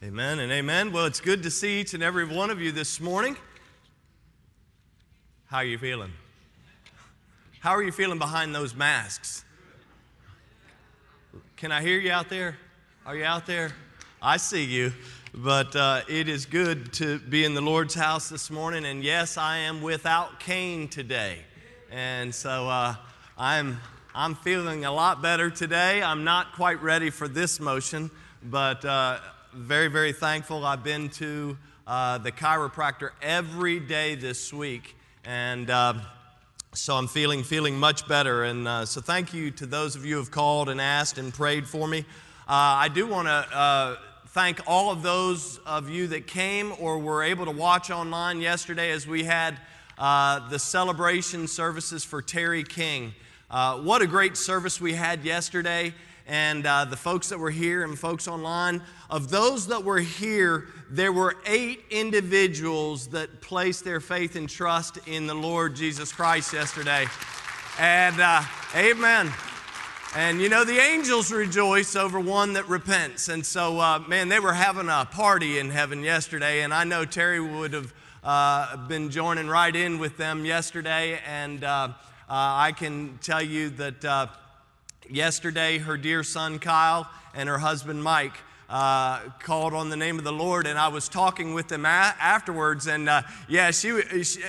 Amen and amen. Well, it's good to see each and every one of you this morning. How are you feeling? How are you feeling behind those masks? Can I hear you out there? Are you out there? I see you. But uh, it is good to be in the Lord's house this morning. And yes, I am without cane today. And so uh, I'm, I'm feeling a lot better today. I'm not quite ready for this motion, but uh, very, very thankful. I've been to uh, the chiropractor every day this week. And uh, so I'm feeling, feeling much better. And uh, so thank you to those of you who have called and asked and prayed for me. I do want to thank all of those of you that came or were able to watch online yesterday as we had uh, the celebration services for Terry King. Uh, what a great service we had yesterday. And uh, the folks that were here and folks online, of those that were here, there were eight individuals that placed their faith and trust in the Lord Jesus Christ yesterday. And uh, amen. And you know, the angels rejoice over one that repents. And so, uh, man, they were having a party in heaven yesterday. And I know Terry would have uh, been joining right in with them yesterday. And uh, uh I can tell you that uh, yesterday, her dear son Kyle and her husband Mike. Uh, called on the name of the Lord, and I was talking with them a- afterwards. And yeah, she, she,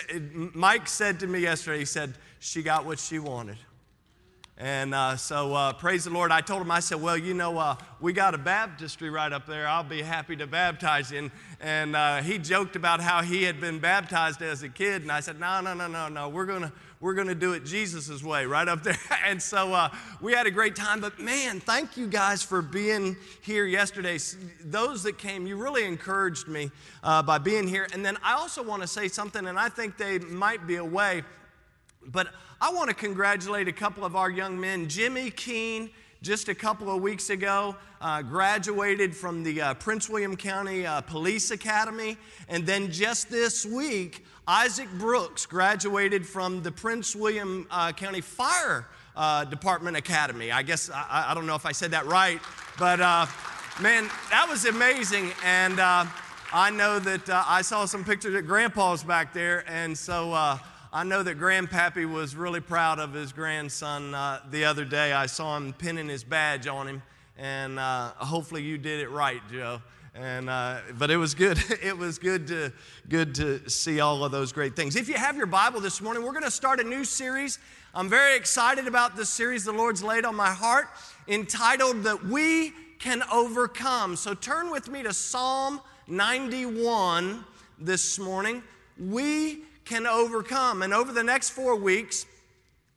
Mike said to me yesterday, he said, she got what she wanted. And uh, so, uh, praise the Lord. I told him, I said, Well, you know, uh, we got a baptistry right up there. I'll be happy to baptize you. And, and uh, he joked about how he had been baptized as a kid. And I said, No, no, no, no, no. We're going to we're to do it Jesus' way right up there. And so uh, we had a great time. But man, thank you guys for being here yesterday. Those that came, you really encouraged me uh, by being here. And then I also want to say something, and I think they might be away. But I want to congratulate a couple of our young men. Jimmy Keene, just a couple of weeks ago, uh, graduated from the uh, Prince William County uh, Police Academy. And then just this week, Isaac Brooks graduated from the Prince William uh, County Fire uh, Department Academy. I guess, I, I, don't know if I said that right, but uh, man, that was amazing. And I know that I saw some pictures at Grandpa's back there. And so, I know that Grandpappy was really proud of his grandson uh, the other day. I saw him pinning his badge on him, and uh, hopefully you did it right, Joe. And uh, but it was good. it was good to good to see all of those great things. If you have your Bible this morning, we're going to start a new series. I'm very excited about this series the Lord's laid on my heart, entitled "That We Can Overcome." So turn with me to Psalm 91 this morning. We can overcome. And over the next four weeks,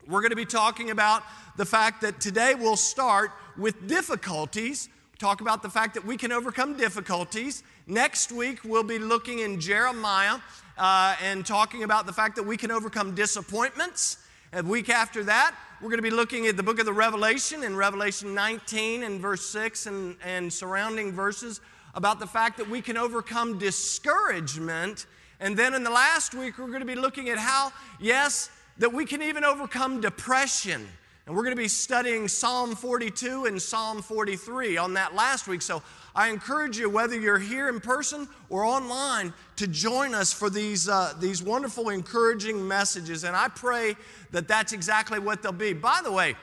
we're going to be talking about the fact that today we'll start with difficulties. Talk about the fact that we can overcome difficulties. Next week, we'll be looking in Jeremiah uh, and talking about the fact that we can overcome disappointments. A week after that, we're going to be looking at the book of the Revelation in Revelation 19 and verse 6 and, and surrounding verses about the fact that we can overcome discouragement and then in the last week, we're going to be looking at how, yes, that we can even overcome depression. And we're going to be studying Psalm 42 and Psalm 43 on that last week. So I encourage you, whether you're here in person or online, to join us for these, uh, these wonderful, encouraging messages. And I pray that that's exactly what they'll be. By the way,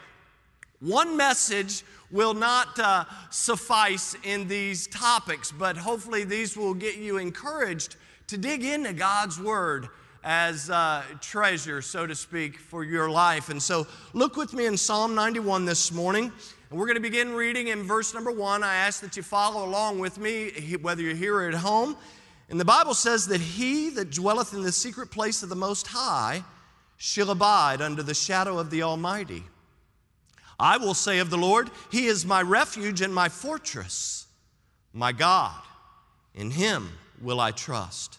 one message will not uh, suffice in these topics, but hopefully these will get you encouraged to dig into God's Word as uh, treasure, so to speak, for your life. And so look with me in Psalm 91 this morning. And we're going to begin reading in verse number one. I ask that you follow along with me, whether you're here or at home. And the Bible says that he that dwelleth in the secret place of the Most High shall abide under the shadow of the Almighty. I will say of the Lord, He is my refuge and my fortress, my God. In Him will I trust.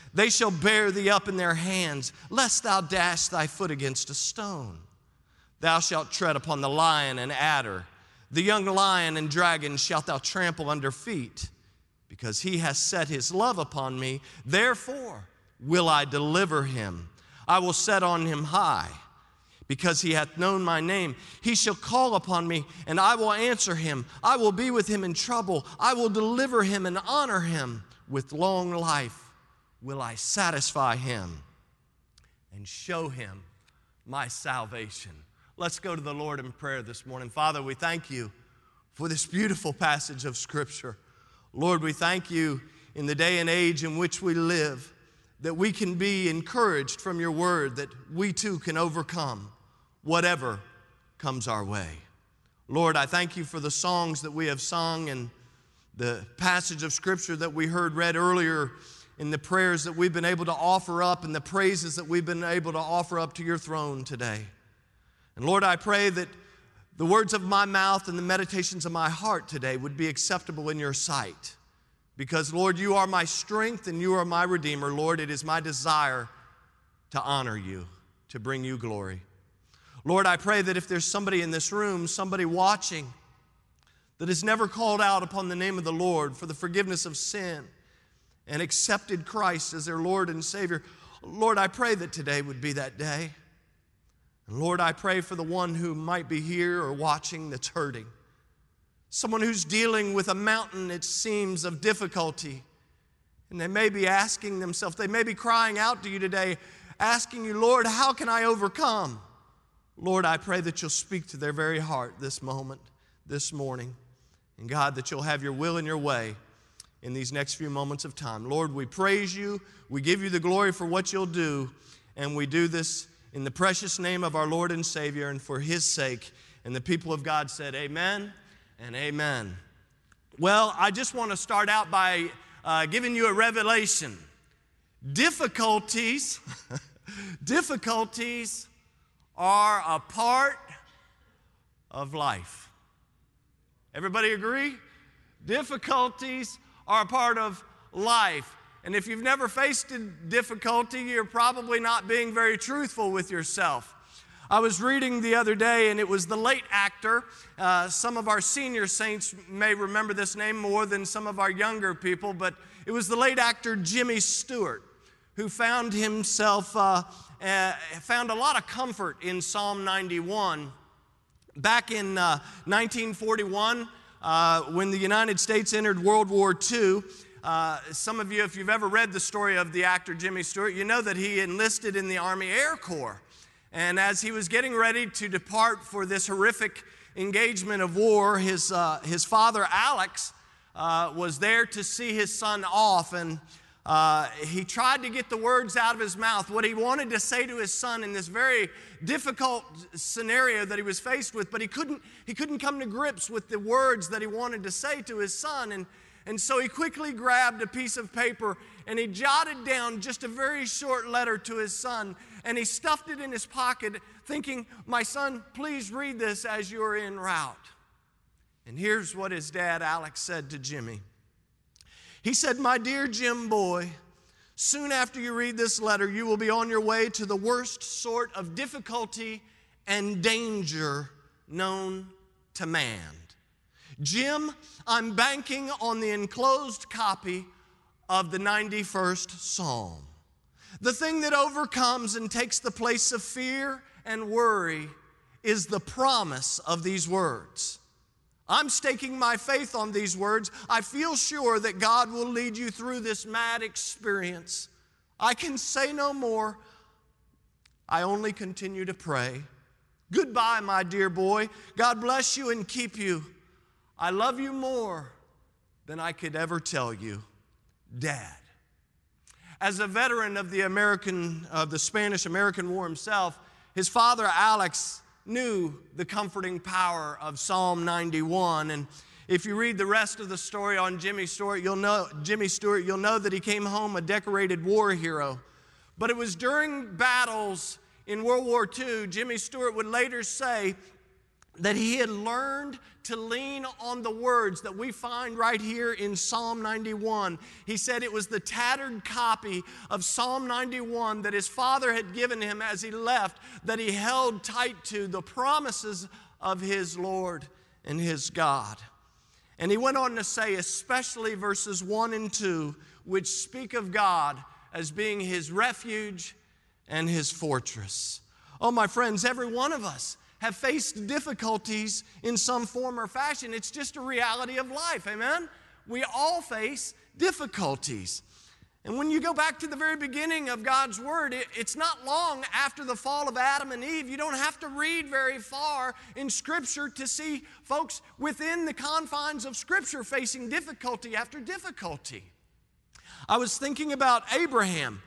They shall bear thee up in their hands, lest thou dash thy foot against a stone. Thou shalt tread upon the lion and adder, the young lion and dragon shalt thou trample under feet. Because he has set his love upon me, therefore will I deliver him. I will set on him high because he hath known my name. He shall call upon me, and I will answer him. I will be with him in trouble. I will deliver him and honor him. With long life will I satisfy him and show him my salvation. Let's go to the Lord in prayer this morning. Father, we thank you for this beautiful passage of Scripture. Lord, we thank you in the day and age in which we live that we can be encouraged from your word, that we too can overcome whatever comes our way. Lord, I thank you for the songs that we have sung and the passage of scripture that we heard read earlier in the prayers that we've been able to offer up and the praises that we've been able to offer up to your throne today. And Lord, I pray that the words of my mouth and the meditations of my heart today would be acceptable in your sight. Because, Lord, you are my strength and you are my Redeemer. Lord, it is my desire to honor you, to bring you glory. Lord, I pray that if there's somebody in this room, somebody watching, that has never called out upon the name of the Lord for the forgiveness of sin and accepted Christ as their Lord and Savior, Lord, I pray that today would be that day. And Lord, I pray for the one who might be here or watching that's hurting, someone who's dealing with a mountain, it seems, of difficulty. And they may be asking themselves, they may be crying out to you today, asking you, Lord, how can I overcome? Lord, I pray that you'll speak to their very heart this moment, this morning. And God, that you'll have your will and your way in these next few moments of time. Lord, we praise you. We give you the glory for what you'll do. And we do this in the precious name of our Lord and Savior and for his sake. And the people of God said, Amen and Amen. Well, I just want to start out by uh, giving you a revelation. Difficulties, difficulties are a part of life. Everybody agree? Difficulties are a part of life. And if you've never faced a difficulty, you're probably not being very truthful with yourself. I was reading the other day, and it was the late actor. Uh, some of our senior saints may remember this name more than some of our younger people, but it was the late actor Jimmy Stewart who found himself uh, uh, found a lot of comfort in Psalm 91. Back in uh, 1941, uh, when the United States entered World War II, uh, some of you, if you've ever read the story of the actor Jimmy Stewart, you know that he enlisted in the Army Air Corps. And as he was getting ready to depart for this horrific engagement of war, his, uh, his father, Alex, uh, was there to see his son off. And uh, he tried to get the words out of his mouth, what he wanted to say to his son in this very difficult scenario that he was faced with, but he couldn't, he couldn't come to grips with the words that he wanted to say to his son. And, and so he quickly grabbed a piece of paper and he jotted down just a very short letter to his son and he stuffed it in his pocket, thinking, My son, please read this as you're en route. And here's what his dad, Alex, said to Jimmy. He said, My dear Jim boy, soon after you read this letter, you will be on your way to the worst sort of difficulty and danger known to man. Jim, I'm banking on the enclosed copy of the 91st Psalm. The thing that overcomes and takes the place of fear and worry is the promise of these words. I'm staking my faith on these words. I feel sure that God will lead you through this mad experience. I can say no more. I only continue to pray. Goodbye, my dear boy. God bless you and keep you. I love you more than I could ever tell you Dad. As a veteran of the American, of the Spanish American War himself, his father Alex knew the comforting power of Psalm 91. And if you read the rest of the story on Jimmy Stewart, you'll know Jimmy Stewart, you'll know that he came home a decorated war hero. But it was during battles in World War II, Jimmy Stewart would later say that he had learned to lean on the words that we find right here in Psalm 91. He said it was the tattered copy of Psalm 91 that his father had given him as he left that he held tight to the promises of his Lord and his God. And he went on to say, especially verses 1 and 2, which speak of God as being his refuge and his fortress. Oh, my friends, every one of us have faced difficulties in some form or fashion. It's just a reality of life, amen? We all face difficulties. And when you go back to the very beginning of God's Word, it, it's not long after the fall of Adam and Eve. You don't have to read very far in Scripture to see folks within the confines of Scripture facing difficulty after difficulty. I was thinking about Abraham.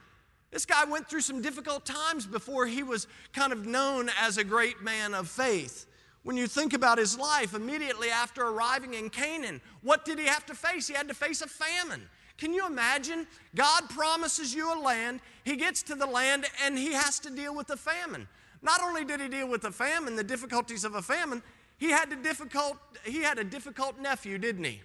This guy went through some difficult times before he was kind of known as a great man of faith. When you think about his life, immediately after arriving in Canaan, what did he have to face? He had to face a famine. Can you imagine? God promises you a land, he gets to the land, and he has to deal with the famine. Not only did he deal with the famine, the difficulties of a famine, he had, a difficult, he had a difficult nephew, didn't he?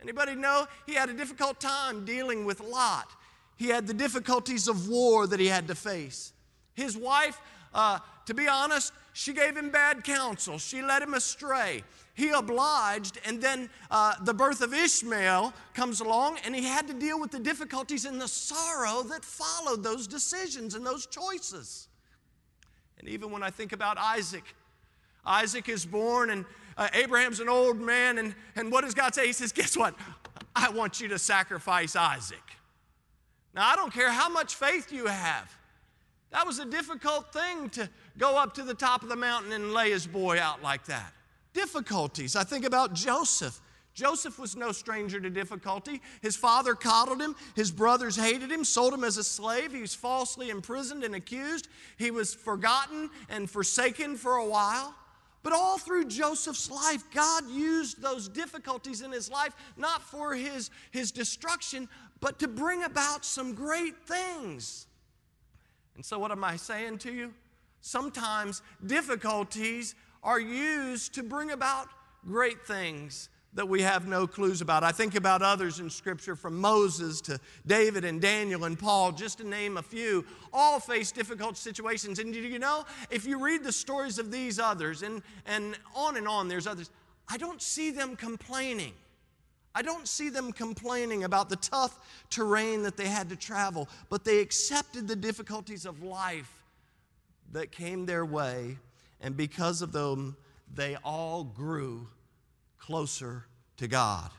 Anybody know? He had a difficult time dealing with Lot. He had the difficulties of war that he had to face. His wife, uh, to be honest, she gave him bad counsel. She led him astray. He obliged, and then uh, the birth of Ishmael comes along, and he had to deal with the difficulties and the sorrow that followed those decisions and those choices. And even when I think about Isaac, Isaac is born, and uh, Abraham's an old man, and, and what does God say? He says, Guess what? I want you to sacrifice Isaac. Now, I don't care how much faith you have. That was a difficult thing to go up to the top of the mountain and lay his boy out like that. Difficulties. I think about Joseph. Joseph was no stranger to difficulty. His father coddled him, his brothers hated him, sold him as a slave. He was falsely imprisoned and accused. He was forgotten and forsaken for a while. But all through Joseph's life, God used those difficulties in his life not for his, his destruction, but to bring about some great things. And so, what am I saying to you? Sometimes difficulties are used to bring about great things that we have no clues about. I think about others in Scripture from Moses to David and Daniel and Paul, just to name a few, all face difficult situations. And do you know, if you read the stories of these others and, and on and on, there's others, I don't see them complaining. I don't see them complaining about the tough terrain that they had to travel, but they accepted the difficulties of life that came their way, and because of them, they all grew closer to God.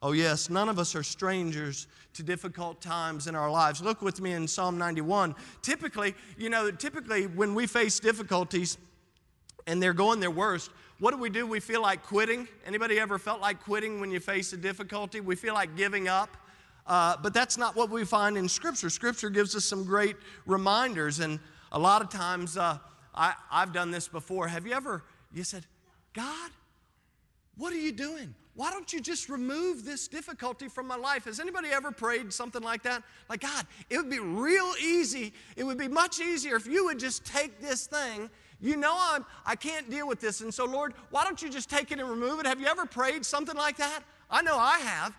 Oh, yes, none of us are strangers to difficult times in our lives. Look with me in Psalm 91. Typically, you know, typically when we face difficulties and they're going their worst, what do we do? We feel like quitting. Anybody ever felt like quitting when you face a difficulty? We feel like giving up. Uh, but that's not what we find in Scripture. Scripture gives us some great reminders. And a lot of times, uh, I, I've done this before. Have you ever, you said, God, what are you doing? Why don't you just remove this difficulty from my life? Has anybody ever prayed something like that? Like, God, it would be real easy. It would be much easier if you would just take this thing you know I'm, I can't deal with this. And so, Lord, why don't you just take it and remove it? Have you ever prayed something like that? I know I have.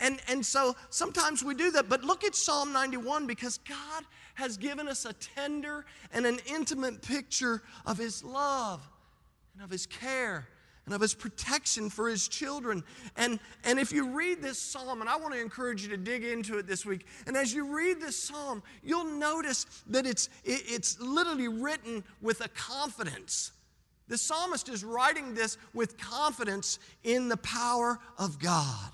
And, and so sometimes we do that. But look at Psalm 91 because God has given us a tender and an intimate picture of His love and of His care and of his protection for his children. And, and if you read this psalm, and I want to encourage you to dig into it this week, and as you read this psalm, you'll notice that it's, it, it's literally written with a confidence. The psalmist is writing this with confidence in the power of God.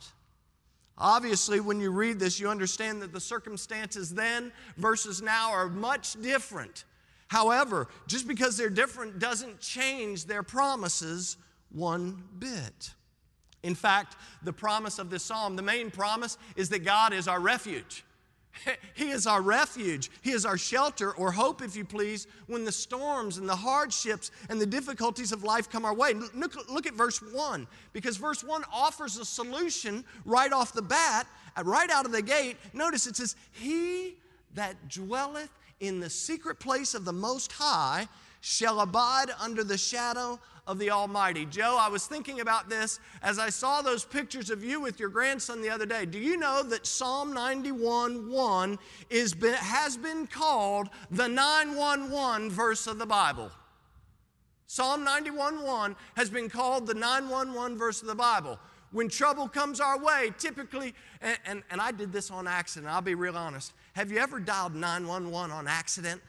Obviously, when you read this, you understand that the circumstances then versus now are much different. However, just because they're different doesn't change their promises one bit. In fact, the promise of this psalm, the main promise is that God is our refuge. He is our refuge. He is our shelter or hope, if you please, when the storms and the hardships and the difficulties of life come our way. Look, look at verse 1, because verse 1 offers a solution right off the bat, right out of the gate. Notice it says, He that dwelleth in the secret place of the Most High shall abide under the shadow of the Almighty. Joe, I was thinking about this as I saw those pictures of you with your grandson the other day. Do you know that Psalm 91 1 is has been called the 911 verse of the Bible? Psalm 91 1 has been called the 911 verse of the Bible. When trouble comes our way, typically, and, and, and I did this on accident, I'll be real honest. Have you ever dialed 911 on accident?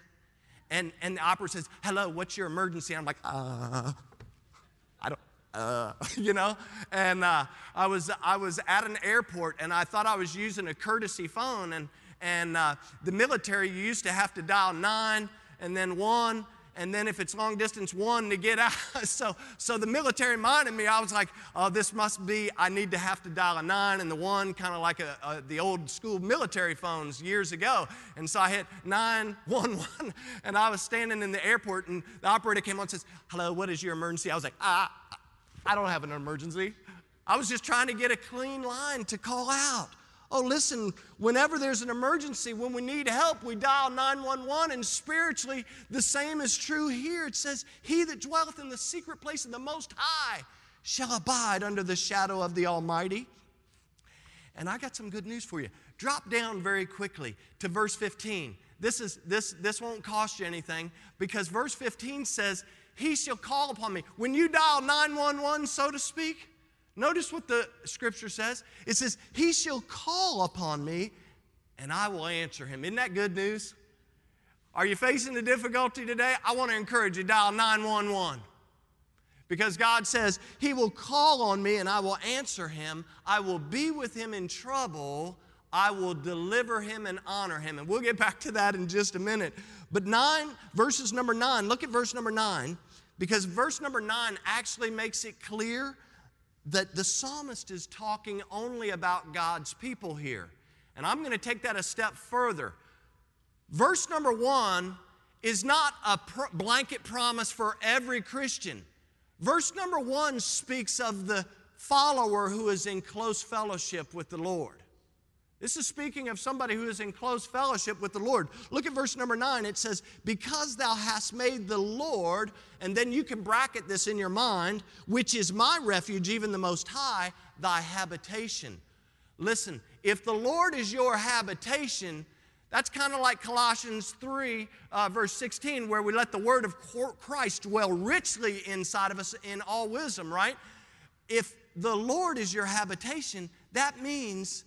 And, and the operator says, Hello, what's your emergency? And I'm like, Uh, I don't, uh, you know? And uh, I, was, I was at an airport and I thought I was using a courtesy phone. And, and uh, the military, used to have to dial nine and then one and then if it's long distance, one to get out. so, so the military minded me. I was like, oh, this must be, I need to have to dial a nine and the one, kind of like a, a, the old school military phones years ago. And so I hit 911, and I was standing in the airport, and the operator came on and says, hello, what is your emergency? I was like, ah, I don't have an emergency. I was just trying to get a clean line to call out. Oh, listen, whenever there's an emergency, when we need help, we dial 911, and spiritually, the same is true here. It says, He that dwelleth in the secret place of the Most High shall abide under the shadow of the Almighty. And I got some good news for you. Drop down very quickly to verse 15. This, is, this, this won't cost you anything because verse 15 says, He shall call upon me. When you dial 911, so to speak, Notice what the scripture says. It says, He shall call upon me and I will answer him. Isn't that good news? Are you facing a difficulty today? I want to encourage you, dial 911. Because God says, He will call on me and I will answer him. I will be with him in trouble. I will deliver him and honor him. And we'll get back to that in just a minute. But nine, verses number nine, look at verse number nine, because verse number nine actually makes it clear that the psalmist is talking only about God's people here. And I'm going to take that a step further. Verse number one is not a blanket promise for every Christian. Verse number one speaks of the follower who is in close fellowship with the Lord. This is speaking of somebody who is in close fellowship with the Lord. Look at verse number nine. It says, Because thou hast made the Lord, and then you can bracket this in your mind, which is my refuge, even the Most High, thy habitation. Listen, if the Lord is your habitation, that's kind of like Colossians 3, uh, verse 16, where we let the word of Christ dwell richly inside of us in all wisdom, right? If the Lord is your habitation, that means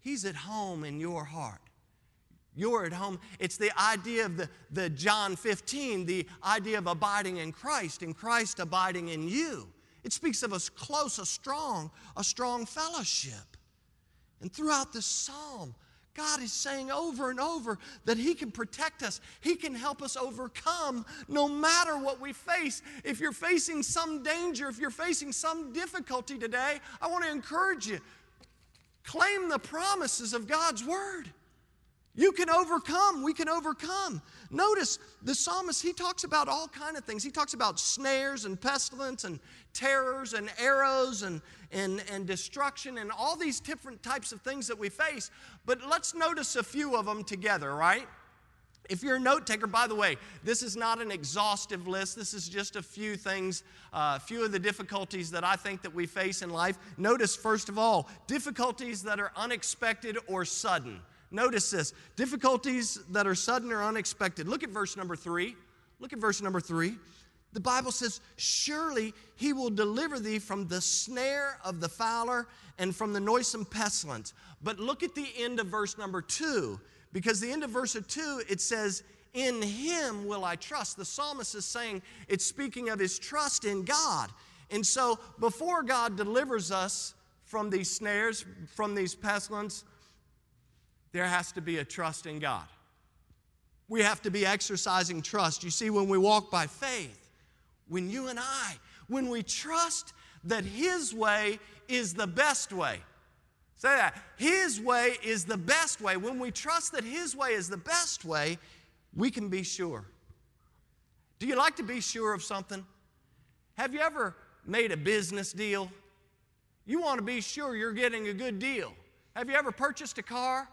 He's at home in your heart. You're at home. It's the idea of the, the John 15, the idea of abiding in Christ and Christ abiding in you. It speaks of us close, a strong, a strong fellowship. And throughout this psalm, God is saying over and over that He can protect us. He can help us overcome no matter what we face. If you're facing some danger, if you're facing some difficulty today, I want to encourage you Claim the promises of God's word. You can overcome. We can overcome. Notice the psalmist, he talks about all kind of things. He talks about snares and pestilence and terrors and arrows and, and, and destruction and all these different types of things that we face. But let's notice a few of them together, right? If you're a note taker, by the way, this is not an exhaustive list. This is just a few things, a uh, few of the difficulties that I think that we face in life. Notice, first of all, difficulties that are unexpected or sudden. Notice this difficulties that are sudden or unexpected. Look at verse number three. Look at verse number three. The Bible says, Surely he will deliver thee from the snare of the fowler and from the noisome pestilence. But look at the end of verse number two. Because the end of verse 2, it says, In him will I trust. The psalmist is saying it's speaking of his trust in God. And so before God delivers us from these snares, from these pestilence, there has to be a trust in God. We have to be exercising trust. You see, when we walk by faith, when you and I, when we trust that His way is the best way. Say that. His way is the best way. When we trust that His way is the best way, we can be sure. Do you like to be sure of something? Have you ever made a business deal? You want to be sure you're getting a good deal. Have you ever purchased a car?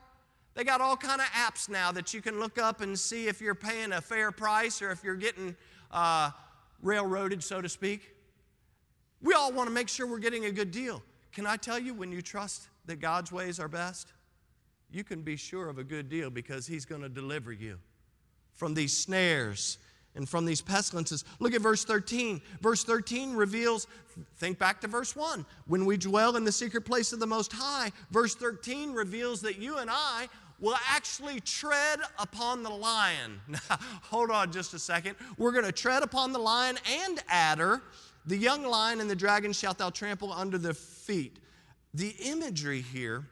They got all kind of apps now that you can look up and see if you're paying a fair price or if you're getting uh, railroaded, so to speak. We all want to make sure we're getting a good deal. Can I tell you, when you trust that God's ways are best, you can be sure of a good deal because He's going to deliver you from these snares and from these pestilences. Look at verse 13. Verse 13 reveals, think back to verse 1. When we dwell in the secret place of the Most High, verse 13 reveals that you and I will actually tread upon the lion. Now, hold on just a second. We're going to tread upon the lion and adder. The young lion and the dragon shalt thou trample under the feet. The imagery here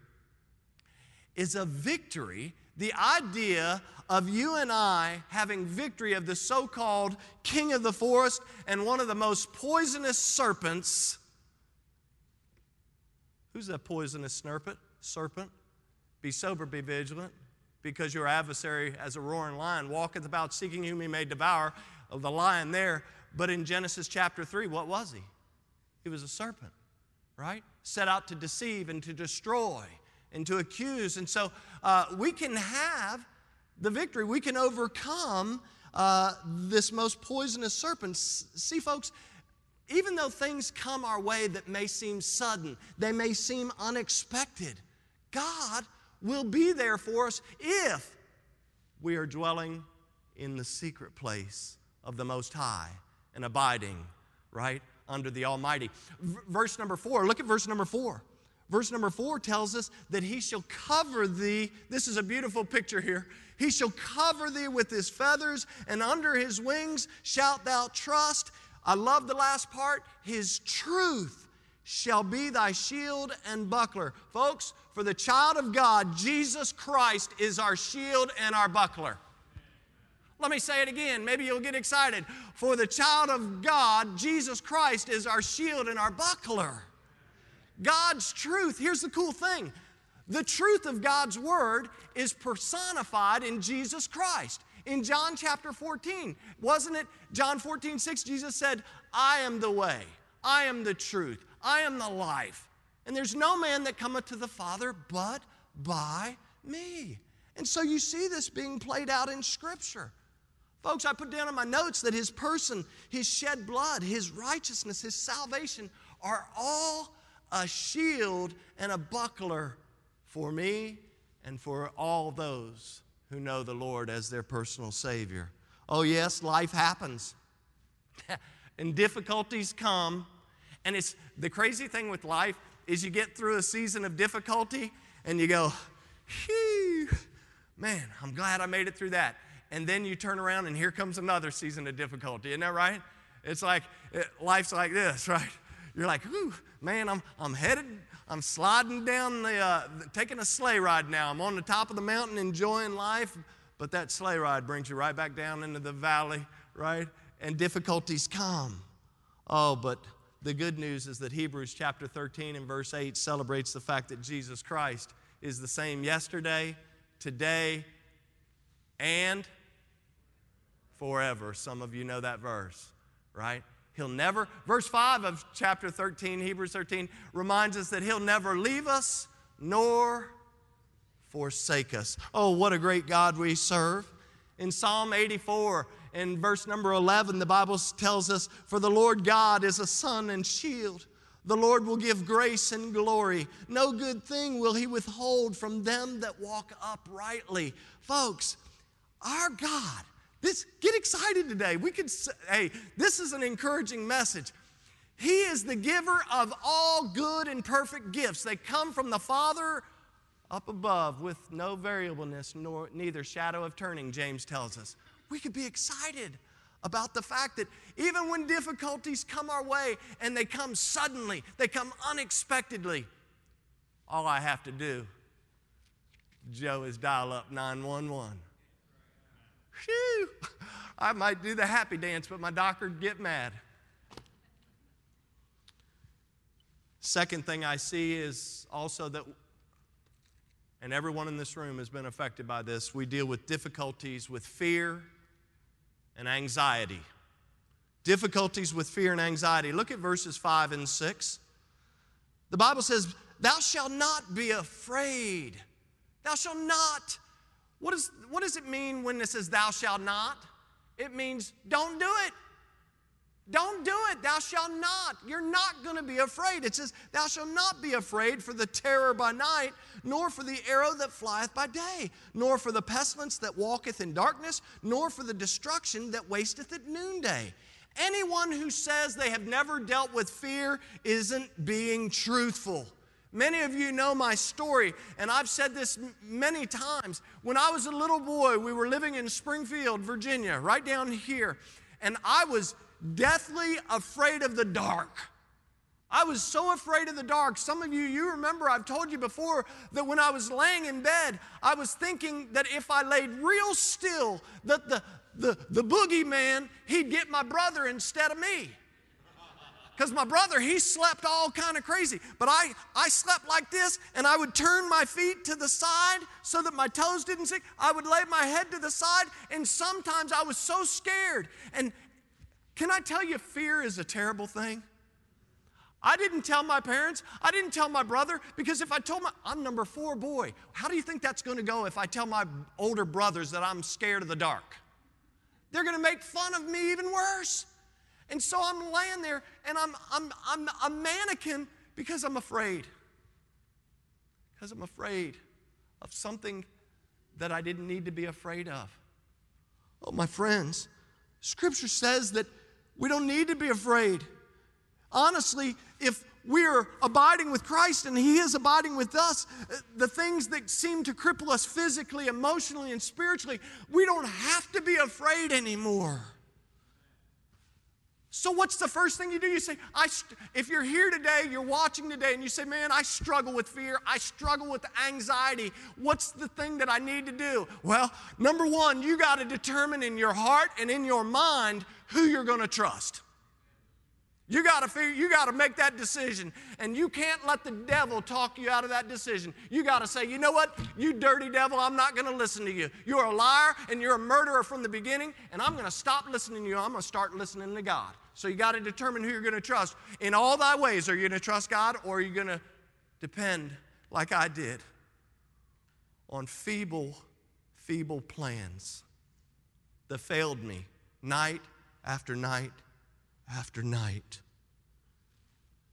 is a victory the idea of you and I having victory of the so called king of the forest and one of the most poisonous serpents. Who's that poisonous serpent? Serpent. Be sober, be vigilant, because your adversary, as a roaring lion, walketh about seeking whom he may devour. Of the lion there. But in Genesis chapter 3, what was he? He was a serpent, right? Set out to deceive and to destroy and to accuse. And so uh, we can have the victory, we can overcome uh, this most poisonous serpent. See, folks, even though things come our way that may seem sudden, they may seem unexpected, God will be there for us if we are dwelling in the secret place of the Most High and abiding, right, under the Almighty. V- verse number four, look at verse number four. Verse number four tells us that he shall cover thee. This is a beautiful picture here. He shall cover thee with his feathers, and under his wings shalt thou trust. I love the last part. His truth shall be thy shield and buckler. Folks, for the child of God, Jesus Christ is our shield and our buckler. Let me say it again. Maybe you'll get excited. For the child of God, Jesus Christ is our shield and our buckler. God's truth, here's the cool thing the truth of God's word is personified in Jesus Christ. In John chapter 14, wasn't it John 14, 6? Jesus said, I am the way, I am the truth, I am the life. And there's no man that cometh to the Father but by me. And so you see this being played out in Scripture. Folks, I put down in my notes that his person, his shed blood, his righteousness, his salvation are all a shield and a buckler for me and for all those who know the Lord as their personal Savior. Oh, yes, life happens. and difficulties come. And it's the crazy thing with life is you get through a season of difficulty and you go, Phew, man, I'm glad I made it through that. And then you turn around and here comes another season of difficulty. Isn't that right? It's like it, life's like this, right? You're like, whew, man, I'm, I'm headed, I'm sliding down the, uh, taking a sleigh ride now. I'm on the top of the mountain enjoying life, but that sleigh ride brings you right back down into the valley, right? And difficulties come. Oh, but the good news is that Hebrews chapter 13 and verse 8 celebrates the fact that Jesus Christ is the same yesterday, today, and forever. Some of you know that verse, right? He'll never, verse 5 of chapter 13, Hebrews 13, reminds us that He'll never leave us nor forsake us. Oh, what a great God we serve. In Psalm 84, in verse number 11, the Bible tells us, For the Lord God is a sun and shield. The Lord will give grace and glory. No good thing will He withhold from them that walk uprightly. Folks, our God this, get excited today. We could say, hey, this is an encouraging message. He is the giver of all good and perfect gifts. They come from the Father up above with no variableness nor neither shadow of turning, James tells us. We could be excited about the fact that even when difficulties come our way and they come suddenly, they come unexpectedly, all I have to do, Joe, is dial up 911. Phew, I might do the happy dance, but my doctor would get mad. Second thing I see is also that, and everyone in this room has been affected by this, we deal with difficulties with fear and anxiety. Difficulties with fear and anxiety. Look at verses 5 and 6. The Bible says, Thou shalt not be afraid. Thou shalt not. What, is, what does it mean when it says, Thou shalt not? It means, Don't do it. Don't do it. Thou shalt not. You're not going to be afraid. It says, Thou shalt not be afraid for the terror by night, nor for the arrow that flieth by day, nor for the pestilence that walketh in darkness, nor for the destruction that wasteth at noonday. Anyone who says they have never dealt with fear isn't being truthful. Many of you know my story, and I've said this many times. When I was a little boy, we were living in Springfield, Virginia, right down here, and I was deathly afraid of the dark. I was so afraid of the dark. Some of you, you remember, I've told you before that when I was laying in bed, I was thinking that if I laid real still, that the, the, the boogeyman, he'd get my brother instead of me. Because my brother, he slept all kind of crazy. But I, I slept like this, and I would turn my feet to the side so that my toes didn't sink. I would lay my head to the side, and sometimes I was so scared. And can I tell you, fear is a terrible thing? I didn't tell my parents. I didn't tell my brother because if I told my, I'm number four boy. How do you think that's going to go if I tell my older brothers that I'm scared of the dark? They're going to make fun of me even worse. And so I'm laying there and I'm, I'm, I'm a mannequin because I'm afraid. Because I'm afraid of something that I didn't need to be afraid of. Oh, my friends, Scripture says that we don't need to be afraid. Honestly, if we're abiding with Christ and He is abiding with us, the things that seem to cripple us physically, emotionally, and spiritually, we don't have to be afraid anymore. So, what's the first thing you do? You say, I st- if you're here today, you're watching today, and you say, Man, I struggle with fear, I struggle with anxiety. What's the thing that I need to do? Well, number one, you got to determine in your heart and in your mind who you're going to trust. You got to figure, you got to make that decision. And you can't let the devil talk you out of that decision. You got to say, you know what? You dirty devil, I'm not going to listen to you. You're a liar and you're a murderer from the beginning, and I'm going to stop listening to you. I'm going to start listening to God. So you got to determine who you're going to trust. In all thy ways, are you going to trust God or are you going to depend, like I did, on feeble, feeble plans that failed me night after night after night?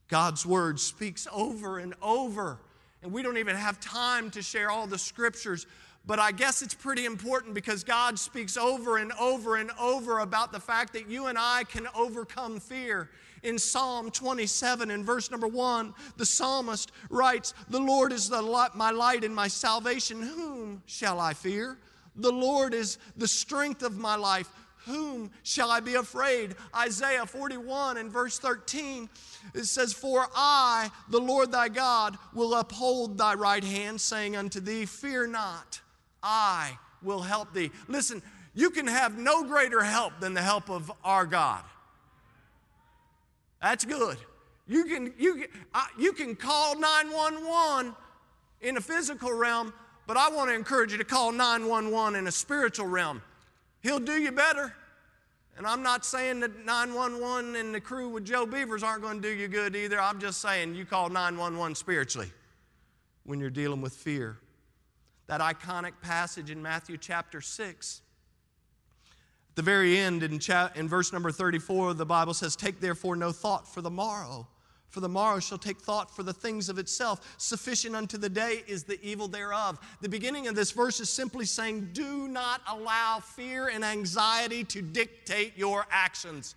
God's word speaks over and over, and we don't even have time to share all the scriptures but I guess it's pretty important because God speaks over and over and over about the fact that you and I can overcome fear. In Psalm 27, in verse number one, the psalmist writes, The Lord is the light, my light and my salvation. Whom shall I fear? The Lord is the strength of my life. Whom shall I be afraid? Isaiah 41 and verse 13, it says, For I, the Lord thy God, will uphold thy right hand, saying unto thee, Fear not. I will help thee. Listen, you can have no greater help than the help of our God. That's good. You can, you, can, uh, you can call 911 in a physical realm, but I want to encourage you to call 911 in a spiritual realm. He'll do you better. And I'm not saying that 911 and the crew with Joe Beavers aren't going to do you good either. I'm just saying you call 911 spiritually when you're dealing with fear that iconic passage in Matthew chapter 6. At the very end, in, cha- in verse number 34, the Bible says, Take therefore no thought for the morrow, for the morrow shall take thought for the things of itself. Sufficient unto the day is the evil thereof. The beginning of this verse is simply saying, Do not allow fear and anxiety to dictate your actions.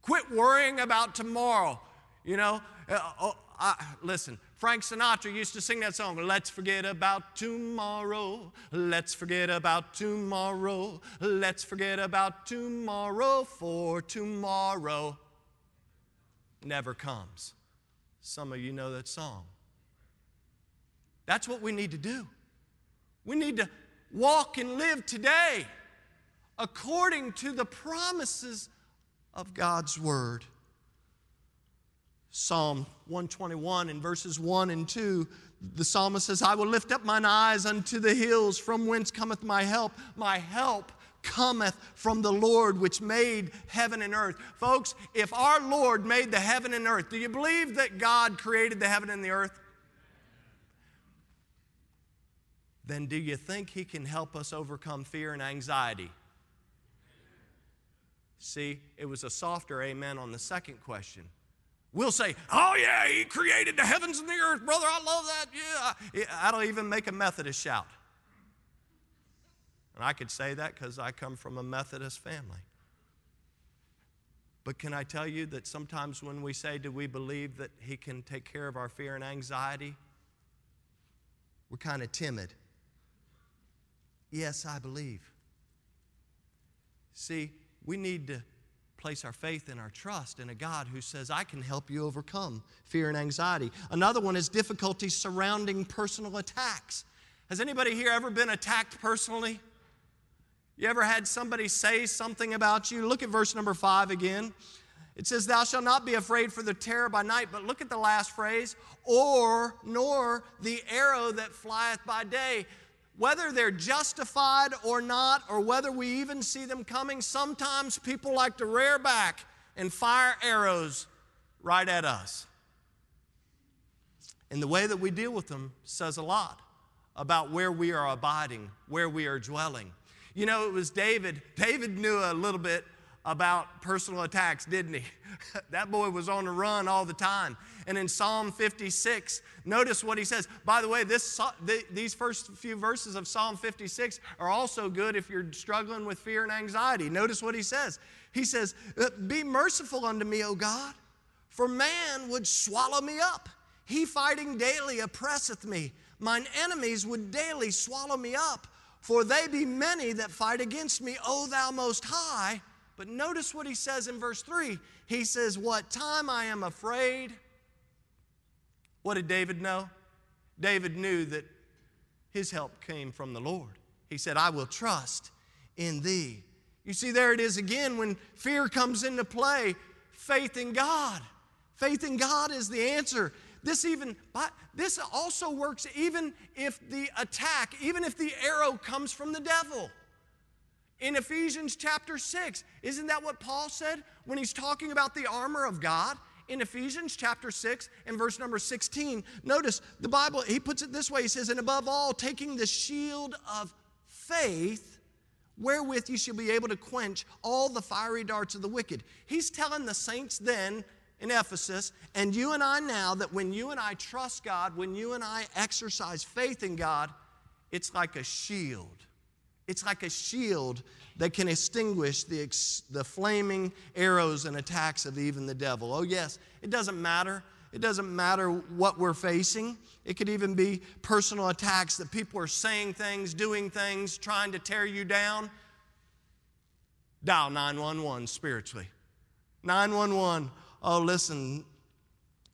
Quit worrying about tomorrow. You know, uh, oh, I, listen, Frank Sinatra used to sing that song, Let's Forget About Tomorrow. Let's forget about tomorrow. Let's forget about tomorrow, for tomorrow never comes. Some of you know that song. That's what we need to do. We need to walk and live today according to the promises of God's Word. Psalm 121 in verses 1 and 2, the psalmist says, I will lift up mine eyes unto the hills, from whence cometh my help. My help cometh from the Lord which made heaven and earth. Folks, if our Lord made the heaven and earth, do you believe that God created the heaven and the earth? Then do you think He can help us overcome fear and anxiety? See, it was a softer amen on the second question. We'll say, Oh, yeah, He created the heavens and the earth, brother. I love that. Yeah. That'll even make a Methodist shout. And I could say that because I come from a Methodist family. But can I tell you that sometimes when we say, Do we believe that He can take care of our fear and anxiety? We're kind of timid. Yes, I believe. See, we need to place our faith and our trust in a God who says, I can help you overcome fear and anxiety. Another one is difficulties surrounding personal attacks. Has anybody here ever been attacked personally? You ever had somebody say something about you? Look at verse number five again. It says, Thou shalt not be afraid for the terror by night, but look at the last phrase, or nor the arrow that flieth by day. Whether they're justified or not, or whether we even see them coming, sometimes people like to rear back and fire arrows right at us. And the way that we deal with them says a lot about where we are abiding, where we are dwelling. You know, it was David. David knew a little bit about personal attacks, didn't he? that boy was on the run all the time. And in Psalm 56, notice what he says. By the way, this, these first few verses of Psalm 56 are also good if you're struggling with fear and anxiety. Notice what he says. He says, uh, Be merciful unto me, O God, for man would swallow me up. He fighting daily oppresseth me. Mine enemies would daily swallow me up. For they be many that fight against me, O thou most high. But notice what he says in verse 3. He says, What time I am afraid. What did David know? David knew that his help came from the Lord. He said, I will trust in thee. You see, there it is again when fear comes into play faith in God. Faith in God is the answer. This even this also works even if the attack, even if the arrow comes from the devil. In Ephesians chapter 6, isn't that what Paul said when he's talking about the armor of God? In Ephesians chapter 6 and verse number 16, notice the Bible, he puts it this way He says, And above all, taking the shield of faith, wherewith you shall be able to quench all the fiery darts of the wicked. He's telling the saints then in Ephesus, and you and I now, that when you and I trust God, when you and I exercise faith in God, it's like a shield. It's like a shield that can extinguish the, the flaming arrows and attacks of even the devil. Oh, yes, it doesn't matter. It doesn't matter what we're facing. It could even be personal attacks that people are saying things, doing things, trying to tear you down. Dial 911 spiritually. 911 oh, listen,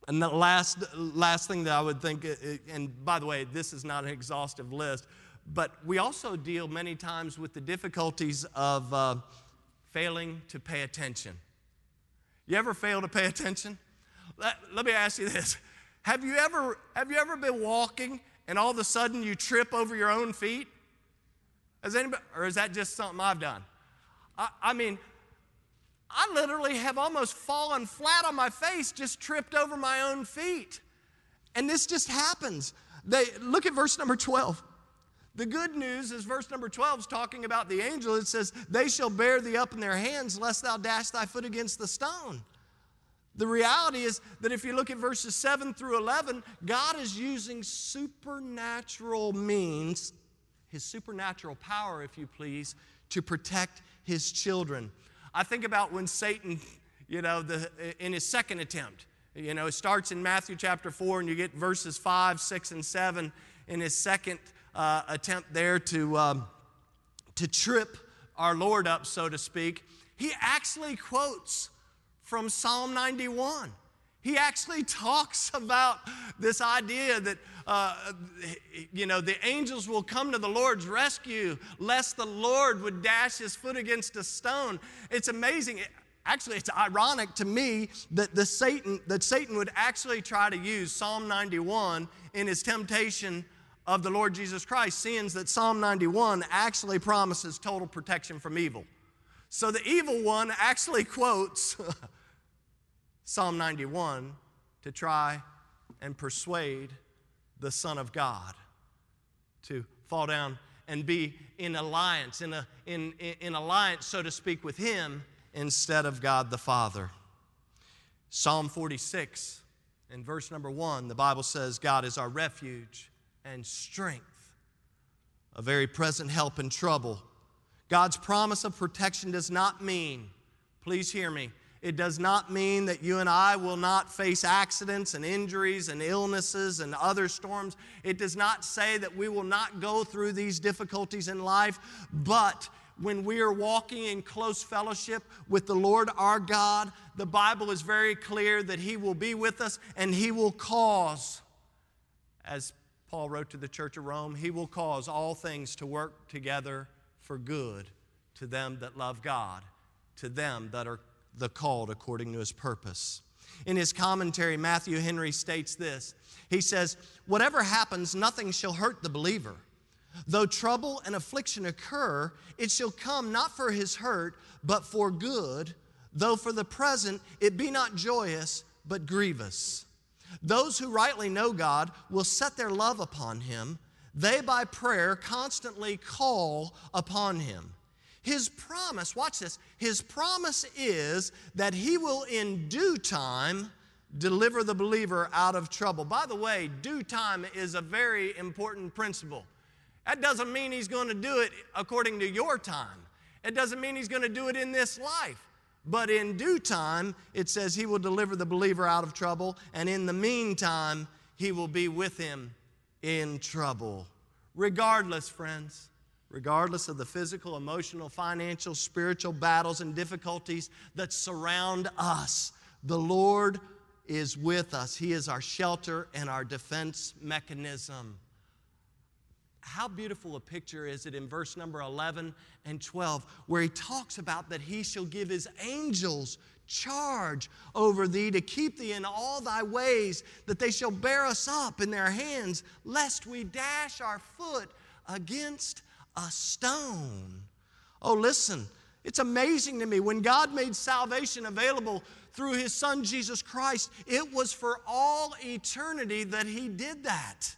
and the last, last thing that I would think, uh, uh, and by the way, this is not an exhaustive list, but we also deal many times with the difficulties of uh, failing to pay attention. You ever fail to pay attention? Let, let me ask you this. Have you, ever, have you ever been walking and all of a sudden you trip over your own feet? Has anybody, or is that just something I've done? I, I mean, I literally have almost fallen flat on my face, just tripped over my own feet. And this just happens. They look at verse number 12. The good news is verse number 12 is talking about the angel. It says, They shall bear thee up in their hands, lest thou dash thy foot against the stone. The reality is that if you look at verses 7 through 11, God is using supernatural means, his supernatural power, if you please, to protect his children. I think about when Satan, you know, the, in his second attempt, you know, it starts in Matthew chapter 4, and you get verses 5, 6, and 7 in his second uh, attempt there to, um, to trip our Lord up, so to speak. He actually quotes from Psalm 91. He actually talks about this idea that uh, you know, the angels will come to the Lord's rescue, lest the Lord would dash his foot against a stone. It's amazing. actually it's ironic to me that the Satan that Satan would actually try to use Psalm 91 in his temptation of the Lord Jesus Christ, seeing that Psalm 91 actually promises total protection from evil. So the evil one actually quotes Psalm 91 to try and persuade the Son of God to fall down and be in alliance, in, a, in, in alliance, so to speak, with Him instead of God the Father. Psalm 46, in verse number one, the Bible says, God is our refuge and strength, a very present help in trouble. God's promise of protection does not mean, please hear me, it does not mean that you and I will not face accidents and injuries and illnesses and other storms. It does not say that we will not go through these difficulties in life, but when we are walking in close fellowship with the Lord our God, the Bible is very clear that He will be with us and He will cause, as Paul wrote to the church of Rome, He will cause all things to work together for good to them that love God, to them that are the called according to His purpose. In his commentary, Matthew Henry states this He says, Whatever happens, nothing shall hurt the believer. Though trouble and affliction occur, it shall come not for his hurt, but for good, though for the present it be not joyous, but grievous. Those who rightly know God will set their love upon him. They by prayer constantly call upon him. His promise, watch this, his promise is that he will in due time deliver the believer out of trouble. By the way, due time is a very important principle. That doesn't mean he's going to do it according to your time. It doesn't mean he's going to do it in this life. But in due time, it says he will deliver the believer out of trouble, and in the meantime, he will be with him in trouble. Regardless, friends, regardless of the physical, emotional, financial, spiritual battles and difficulties that surround us, the Lord is with us. He is our shelter and our defense mechanism how beautiful a picture is it in verse number 11 and 12, where he talks about that he shall give his angels charge over thee to keep thee in all thy ways, that they shall bear us up in their hands, lest we dash our foot against a stone. Oh, listen, it's amazing to me. When God made salvation available through his son Jesus Christ, it was for all eternity that he did that.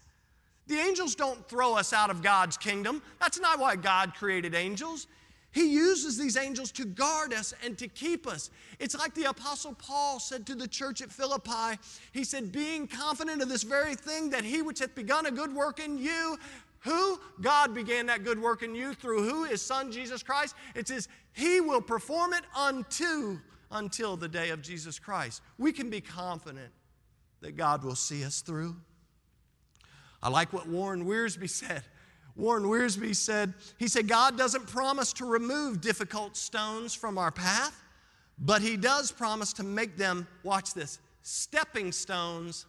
The angels don't throw us out of God's kingdom. That's not why God created angels. He uses these angels to guard us and to keep us. It's like the Apostle Paul said to the church at Philippi. He said, Being confident of this very thing, that he which hath begun a good work in you, who? God began that good work in you through who? His Son, Jesus Christ. It says, He will perform it unto, until the day of Jesus Christ. We can be confident that God will see us through. I like what Warren Wiersbe said. Warren Wiersbe said, he said, God doesn't promise to remove difficult stones from our path, but he does promise to make them, watch this, stepping stones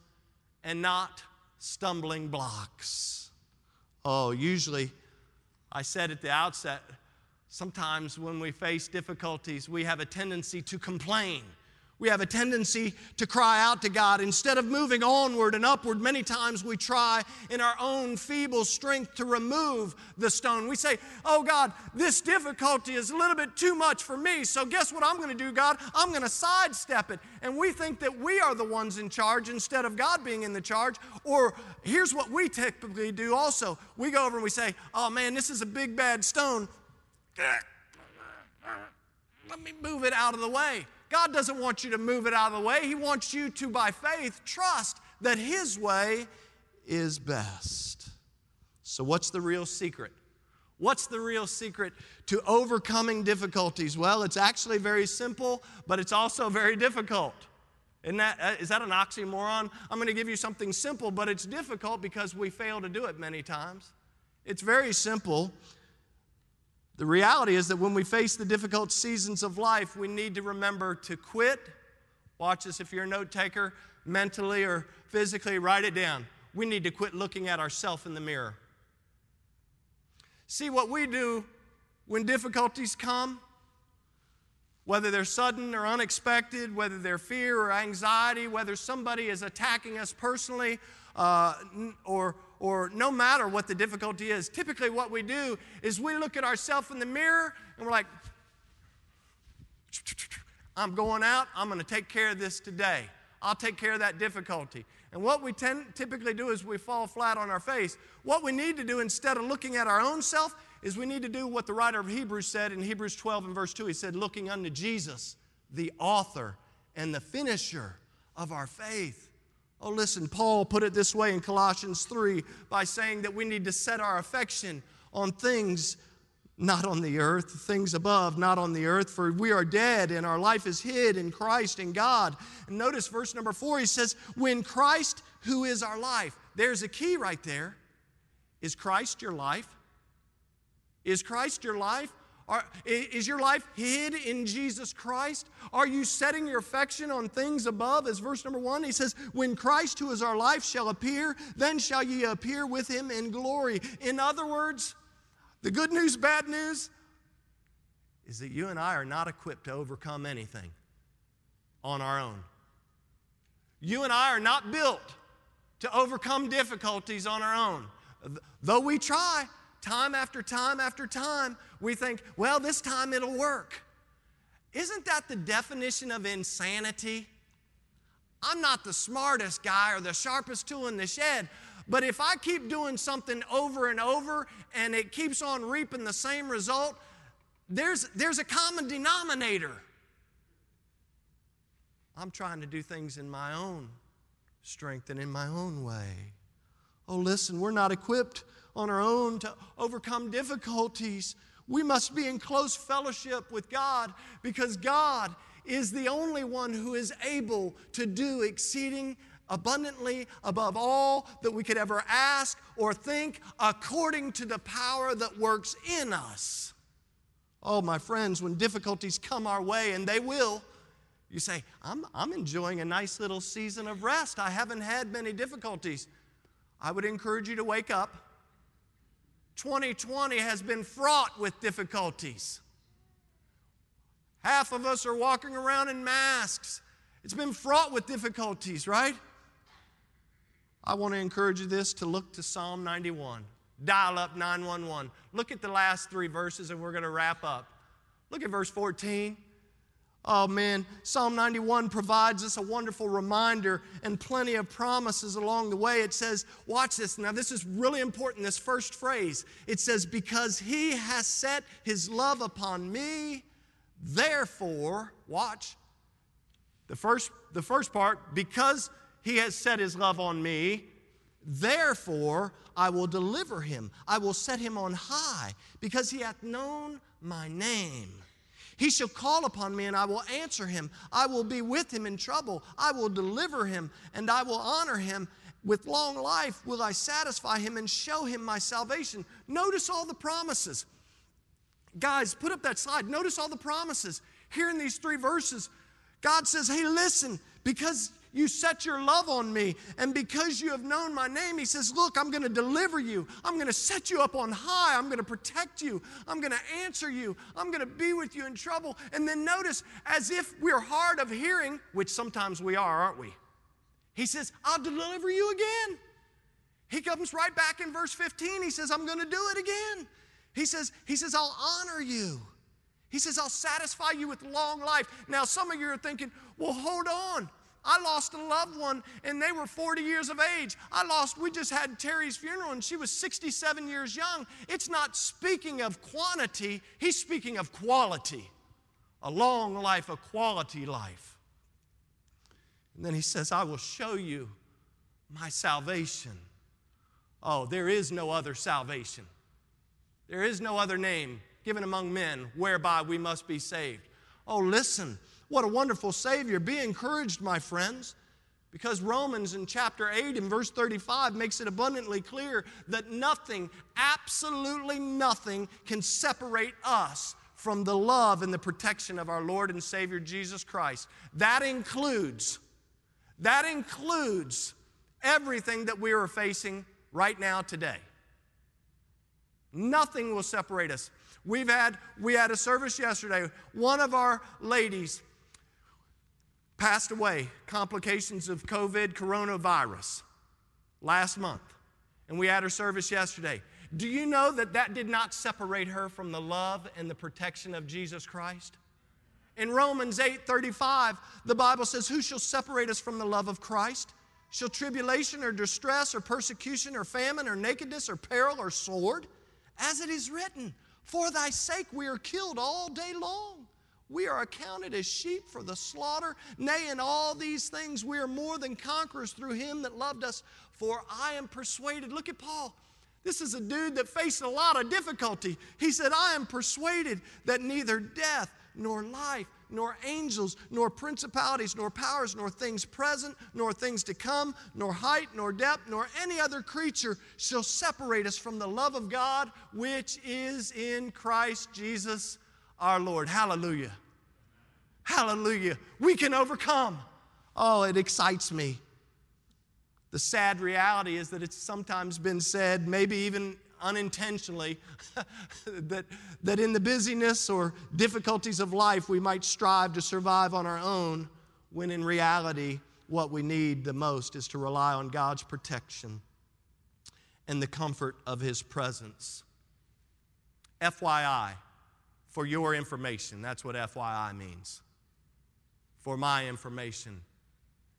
and not stumbling blocks. Oh, usually, I said at the outset, sometimes when we face difficulties, we have a tendency to complain. We have a tendency to cry out to God. Instead of moving onward and upward, many times we try in our own feeble strength to remove the stone. We say, Oh God, this difficulty is a little bit too much for me. So, guess what I'm going to do, God? I'm going to sidestep it. And we think that we are the ones in charge instead of God being in the charge. Or here's what we typically do also we go over and we say, Oh man, this is a big bad stone. Let me move it out of the way. God doesn't want you to move it out of the way. He wants you to, by faith, trust that His way is best. So, what's the real secret? What's the real secret to overcoming difficulties? Well, it's actually very simple, but it's also very difficult. Isn't that, uh, that an oxymoron? I'm going to give you something simple, but it's difficult because we fail to do it many times. It's very simple, the reality is that when we face the difficult seasons of life, we need to remember to quit. Watch this if you're a note taker, mentally or physically, write it down. We need to quit looking at ourselves in the mirror. See what we do when difficulties come? whether they're sudden or unexpected, whether they're fear or anxiety, whether somebody is attacking us personally, uh, or, or no matter what the difficulty is, typically what we do is we look at ourselves in the mirror and we're like, I'm going out, I'm going to take care of this today. I'll take care of that difficulty. And what we tend, typically do is we fall flat on our face. What we need to do instead of looking at our own self is we need to do what the writer of Hebrews said in Hebrews 12 and verse 2. He said, looking unto Jesus, the author and the finisher of our faith. Oh, listen, Paul put it this way in Colossians 3 by saying that we need to set our affection on things not on the earth, things above, not on the earth, for we are dead and our life is hid in Christ in God. And notice verse number four, he says, When Christ, who is our life, there's a key right there. Is Christ your life? Is Christ your life? Are, is your life hid in Jesus Christ? Are you setting your affection on things above? As verse number one, he says, When Christ, who is our life, shall appear, then shall ye appear with him in glory. In other words, the good news, bad news, is that you and I are not equipped to overcome anything on our own. You and I are not built to overcome difficulties on our own. Though we try time after time after time, we think, well, this time it'll work. Isn't that the definition of insanity? I'm not the smartest guy or the sharpest tool in the shed, but if I keep doing something over and over and it keeps on reaping the same result, there's, there's a common denominator. I'm trying to do things in my own strength and in my own way. Oh, listen, we're not equipped on our own to overcome difficulties. We must be in close fellowship with God because God is the only one who is able to do exceeding abundantly above all that we could ever ask or think, according to the power that works in us. Oh, my friends, when difficulties come our way, and they will, you say, I'm, I'm enjoying a nice little season of rest. I haven't had many difficulties. I would encourage you to wake up. 2020 has been fraught with difficulties. Half of us are walking around in masks. It's been fraught with difficulties, right? I want to encourage you this to look to Psalm 91. Dial up 911. Look at the last three verses and we're going to wrap up. Look at verse 14. Oh man, Psalm 91 provides us a wonderful reminder and plenty of promises along the way. It says, watch this. Now, this is really important, this first phrase. It says, Because he has set his love upon me, therefore, watch. The first, the first part, because he has set his love on me. Therefore, I will deliver him. I will set him on high, because he hath known my name. He shall call upon me, and I will answer him. I will be with him in trouble. I will deliver him, and I will honor him. With long life will I satisfy him and show him my salvation. Notice all the promises. Guys, put up that slide. Notice all the promises. Here in these three verses, God says, Hey, listen, because you set your love on me. And because you have known my name, he says, Look, I'm going to deliver you. I'm going to set you up on high. I'm going to protect you. I'm going to answer you. I'm going to be with you in trouble. And then notice, as if we're hard of hearing, which sometimes we are, aren't we? He says, I'll deliver you again. He comes right back in verse 15. He says, I'm going to do it again. He says, he says, I'll honor you. He says, I'll satisfy you with long life. Now, some of you are thinking, well, hold on. I lost a loved one and they were 40 years of age. I lost, we just had Terry's funeral and she was 67 years young. It's not speaking of quantity, he's speaking of quality. A long life, a quality life. And then he says, I will show you my salvation. Oh, there is no other salvation. There is no other name given among men whereby we must be saved. Oh, listen. What a wonderful Savior. Be encouraged, my friends, because Romans in chapter 8 and verse 35 makes it abundantly clear that nothing, absolutely nothing, can separate us from the love and the protection of our Lord and Savior Jesus Christ. That includes, that includes everything that we are facing right now today. Nothing will separate us. We've had, we had a service yesterday. One of our ladies passed away, complications of COVID, coronavirus, last month. And we had her service yesterday. Do you know that that did not separate her from the love and the protection of Jesus Christ? In Romans 8:35, the Bible says, "Who shall separate us from the love of Christ? Shall tribulation or distress or persecution or famine or nakedness or peril or sword? As it is written, for thy sake we are killed all day long. We are accounted as sheep for the slaughter. Nay, in all these things we are more than conquerors through him that loved us. For I am persuaded. Look at Paul. This is a dude that faced a lot of difficulty. He said, I am persuaded that neither death, nor life, nor angels, nor principalities, nor powers, nor things present, nor things to come, nor height, nor depth, nor any other creature shall separate us from the love of God which is in Christ Jesus our Lord. Hallelujah. Hallelujah. We can overcome. Oh, it excites me. The sad reality is that it's sometimes been said, maybe even unintentionally that, that in the busyness or difficulties of life we might strive to survive on our own, when in reality, what we need the most is to rely on God's protection and the comfort of His presence. FYI, for your information, that's what FYI means. For my information,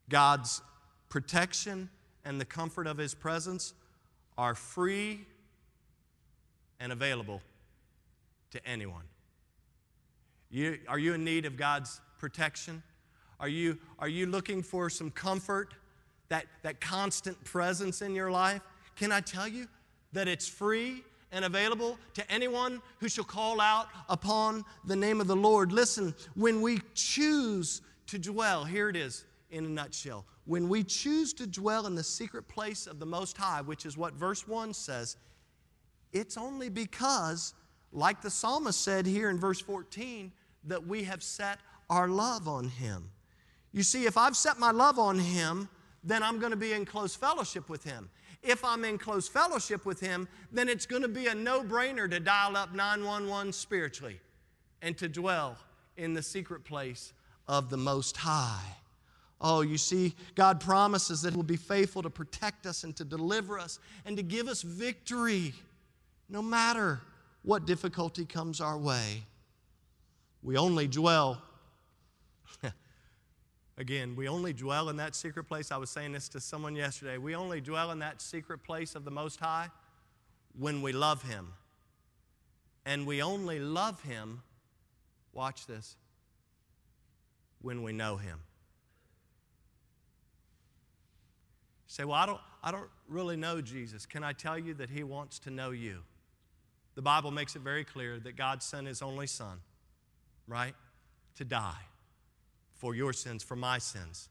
God's protection and the comfort of His presence are free and available to anyone. You, are you in need of God's protection? Are you, are you looking for some comfort, that, that constant presence in your life? Can I tell you that it's free and available to anyone who shall call out upon the name of the Lord? Listen, when we choose to dwell, here it is in a nutshell. When we choose to dwell in the secret place of the Most High, which is what verse 1 says, it's only because, like the psalmist said here in verse 14, that we have set our love on Him. You see, if I've set my love on Him, then I'm going to be in close fellowship with Him. If I'm in close fellowship with Him, then it's going to be a no brainer to dial up 911 spiritually and to dwell in the secret place of the Most High. Oh, you see, God promises that He will be faithful to protect us and to deliver us and to give us victory no matter what difficulty comes our way. We only dwell, again, we only dwell in that secret place. I was saying this to someone yesterday. We only dwell in that secret place of the Most High when we love Him. And we only love Him, watch this, when we know Him. You say, well, I don't, I don't really know Jesus. Can I tell you that He wants to know you? The Bible makes it very clear that God sent His only Son, right, to die for your sins, for my sins,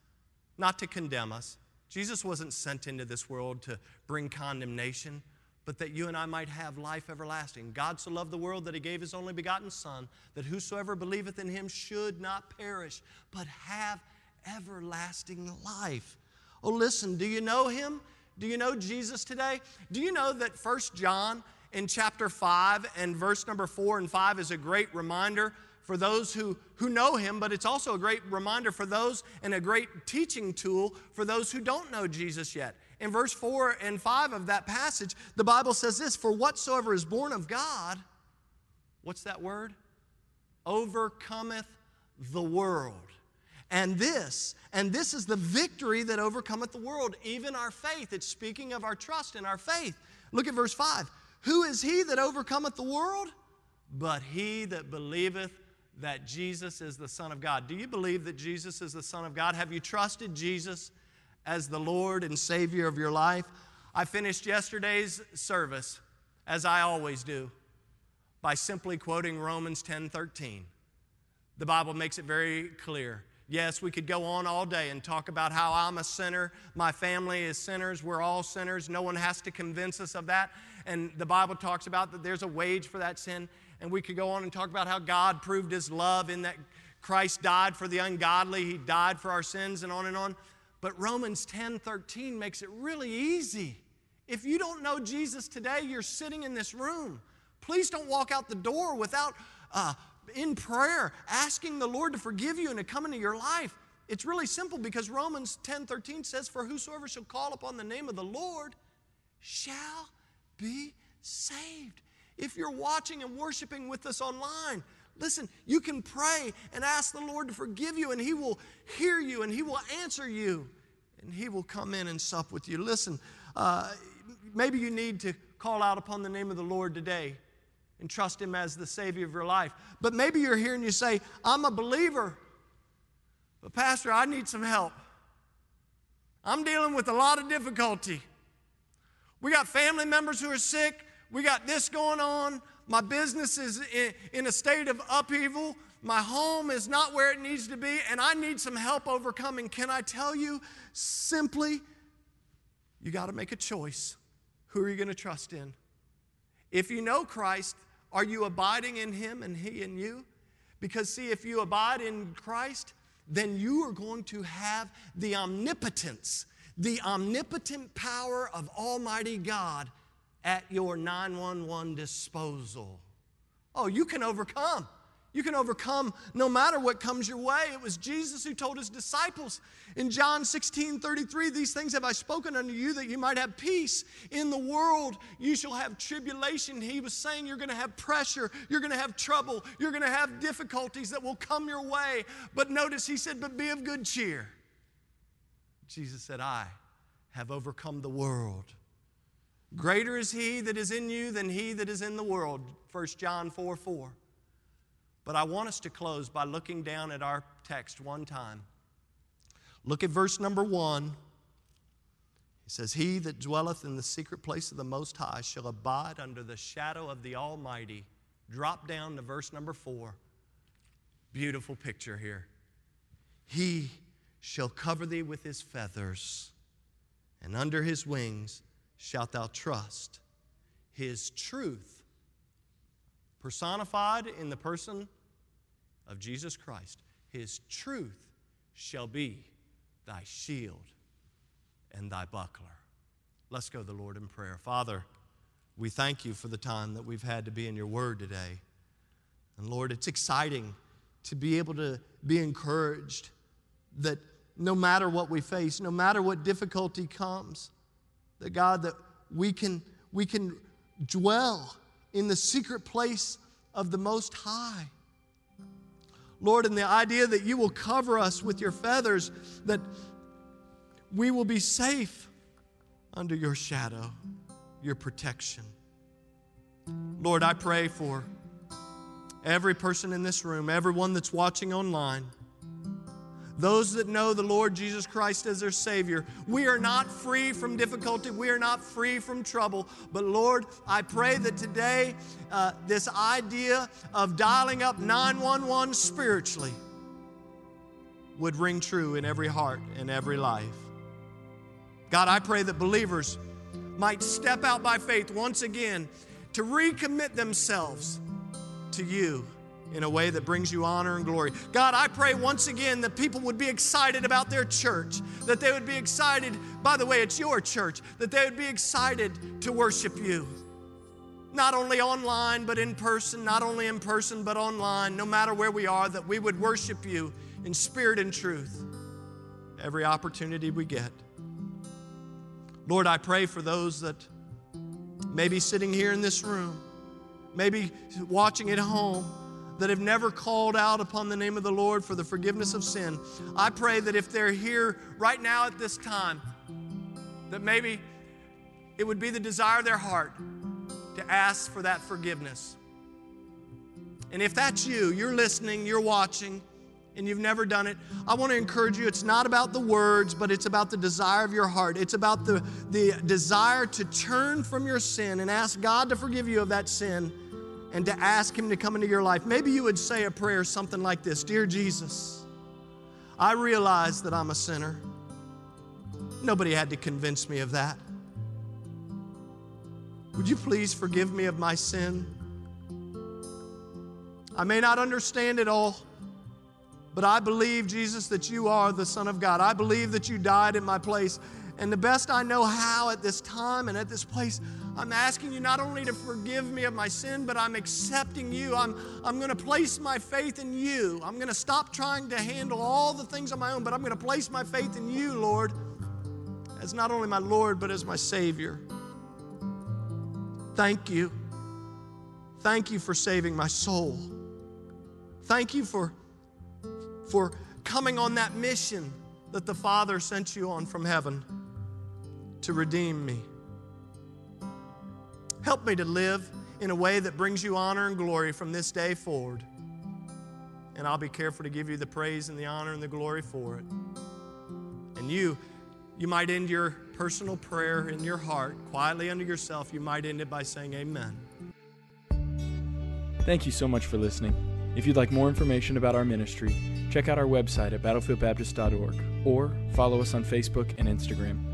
not to condemn us. Jesus wasn't sent into this world to bring condemnation, but that you and I might have life everlasting. God so loved the world that He gave His only begotten Son, that whosoever believeth in Him should not perish, but have everlasting life. Oh, listen, do you know Him? Do you know Jesus today? Do you know that First John in chapter 5 and verse number 4 and 5 is a great reminder for those who, who know him, but it's also a great reminder for those and a great teaching tool for those who don't know Jesus yet. In verse 4 and 5 of that passage, the Bible says this For whatsoever is born of God, what's that word? Overcometh the world. And this, and this is the victory that overcometh the world, even our faith. It's speaking of our trust in our faith. Look at verse 5. Who is he that overcometh the world? But he that believeth that Jesus is the Son of God. Do you believe that Jesus is the Son of God? Have you trusted Jesus as the Lord and Savior of your life? I finished yesterday's service, as I always do, by simply quoting Romans 10 13. The Bible makes it very clear. Yes, we could go on all day and talk about how I'm a sinner, my family is sinners, we're all sinners. No one has to convince us of that and the Bible talks about that there's a wage for that sin. And we could go on and talk about how God proved his love in that Christ died for the ungodly, he died for our sins, and on and on. But Romans 10 13 makes it really easy. If you don't know Jesus today, you're sitting in this room. Please don't walk out the door without, uh, in prayer, asking the Lord to forgive you and to come into your life. It's really simple because Romans 10 13 says, For whosoever shall call upon the name of the Lord shall be saved. If you're watching and worshiping with us online, listen, you can pray and ask the Lord to forgive you, and He will hear you and He will answer you and He will come in and sup with you. Listen, uh, maybe you need to call out upon the name of the Lord today and trust Him as the Savior of your life. But maybe you're here and you say, I'm a believer, but Pastor, I need some help. I'm dealing with a lot of difficulty. We got family members who are sick. We got this going on. My business is in, a state of upheaval. My home is not where it needs to be, and I need some help overcoming. Can I tell you simply, you got to make a choice. Who are you going to trust in? If you know Christ, are you abiding in Him and He in you? Because, see, if you abide in Christ, then you are going to have the omnipotence, the omnipotent power of Almighty God at your 911 disposal. Oh, you can overcome. You can overcome no matter what comes your way. It was Jesus who told his disciples in John 16 33, These things have I spoken unto you that you might have peace. In the world you shall have tribulation. He was saying you're going to have pressure, you're going to have trouble, you're going to have difficulties that will come your way. But notice he said, But be of good cheer. Jesus said, I have overcome the world. Greater is he that is in you than he that is in the world. 1 John 4 4. But I want us to close by looking down at our text one time. Look at verse number one. He says, He that dwelleth in the secret place of the Most High shall abide under the shadow of the Almighty. Drop down to verse number four. Beautiful picture here. He shall cover thee with his feathers, and under his wings shalt thou trust. His truth personified in the person of Jesus Christ. His truth shall be thy shield and thy buckler. Let's go to the Lord in prayer. Father, we thank you for the time that we've had to be in your word today. And Lord, it's exciting to be able to be encouraged that no matter what we face, no matter what difficulty comes, that God, that we can, we can dwell in the secret place of the Most High. Lord, and the idea that you will cover us with your feathers, that we will be safe under your shadow, your protection. Lord, I pray for every person in this room, everyone that's watching online those that know the Lord Jesus Christ as their Savior. We are not free from difficulty, we are not free from trouble. But Lord, I pray that today uh, this idea of dialing up 911 spiritually would ring true in every heart and every life. God, I pray that believers might step out by faith once again to recommit themselves to you in a way that brings you honor and glory. God, I pray once again that people would be excited about their church, that they would be excited, by the way, it's your church, that they would be excited to worship you. Not only online, but in person, not only in person, but online, no matter where we are, that we would worship you in spirit and truth every opportunity we get. Lord, I pray for those that may be sitting here in this room, maybe watching at home that have never called out upon the name of the Lord for the forgiveness of sin, I pray that if they're here right now at this time, that maybe it would be the desire of their heart to ask for that forgiveness. And if that's you, you're listening, you're watching, and you've never done it, I want to encourage you. It's not about the words, but it's about the desire of your heart. It's about the, the desire to turn from your sin and ask God to forgive you of that sin and to ask Him to come into your life. Maybe you would say a prayer something like this Dear Jesus, I realize that I'm a sinner. Nobody had to convince me of that. Would you please forgive me of my sin? I may not understand it all, but I believe, Jesus, that you are the Son of God. I believe that you died in my place and the best I know how at this time and at this place, I'm asking you not only to forgive me of my sin, but I'm accepting you. I'm, I'm going to place my faith in you. I'm going to stop trying to handle all the things on my own, but I'm going to place my faith in you, Lord, as not only my Lord, but as my Savior. Thank you. Thank you for saving my soul. Thank you for, for coming on that mission that the Father sent you on from heaven to redeem me. Help me to live in a way that brings you honor and glory from this day forward. And I'll be careful to give you the praise and the honor and the glory for it. And you, you might end your personal prayer in your heart, quietly under yourself, you might end it by saying, Amen. Thank you so much for listening. If you'd like more information about our ministry, check out our website at battlefieldbaptist.org or follow us on Facebook and Instagram.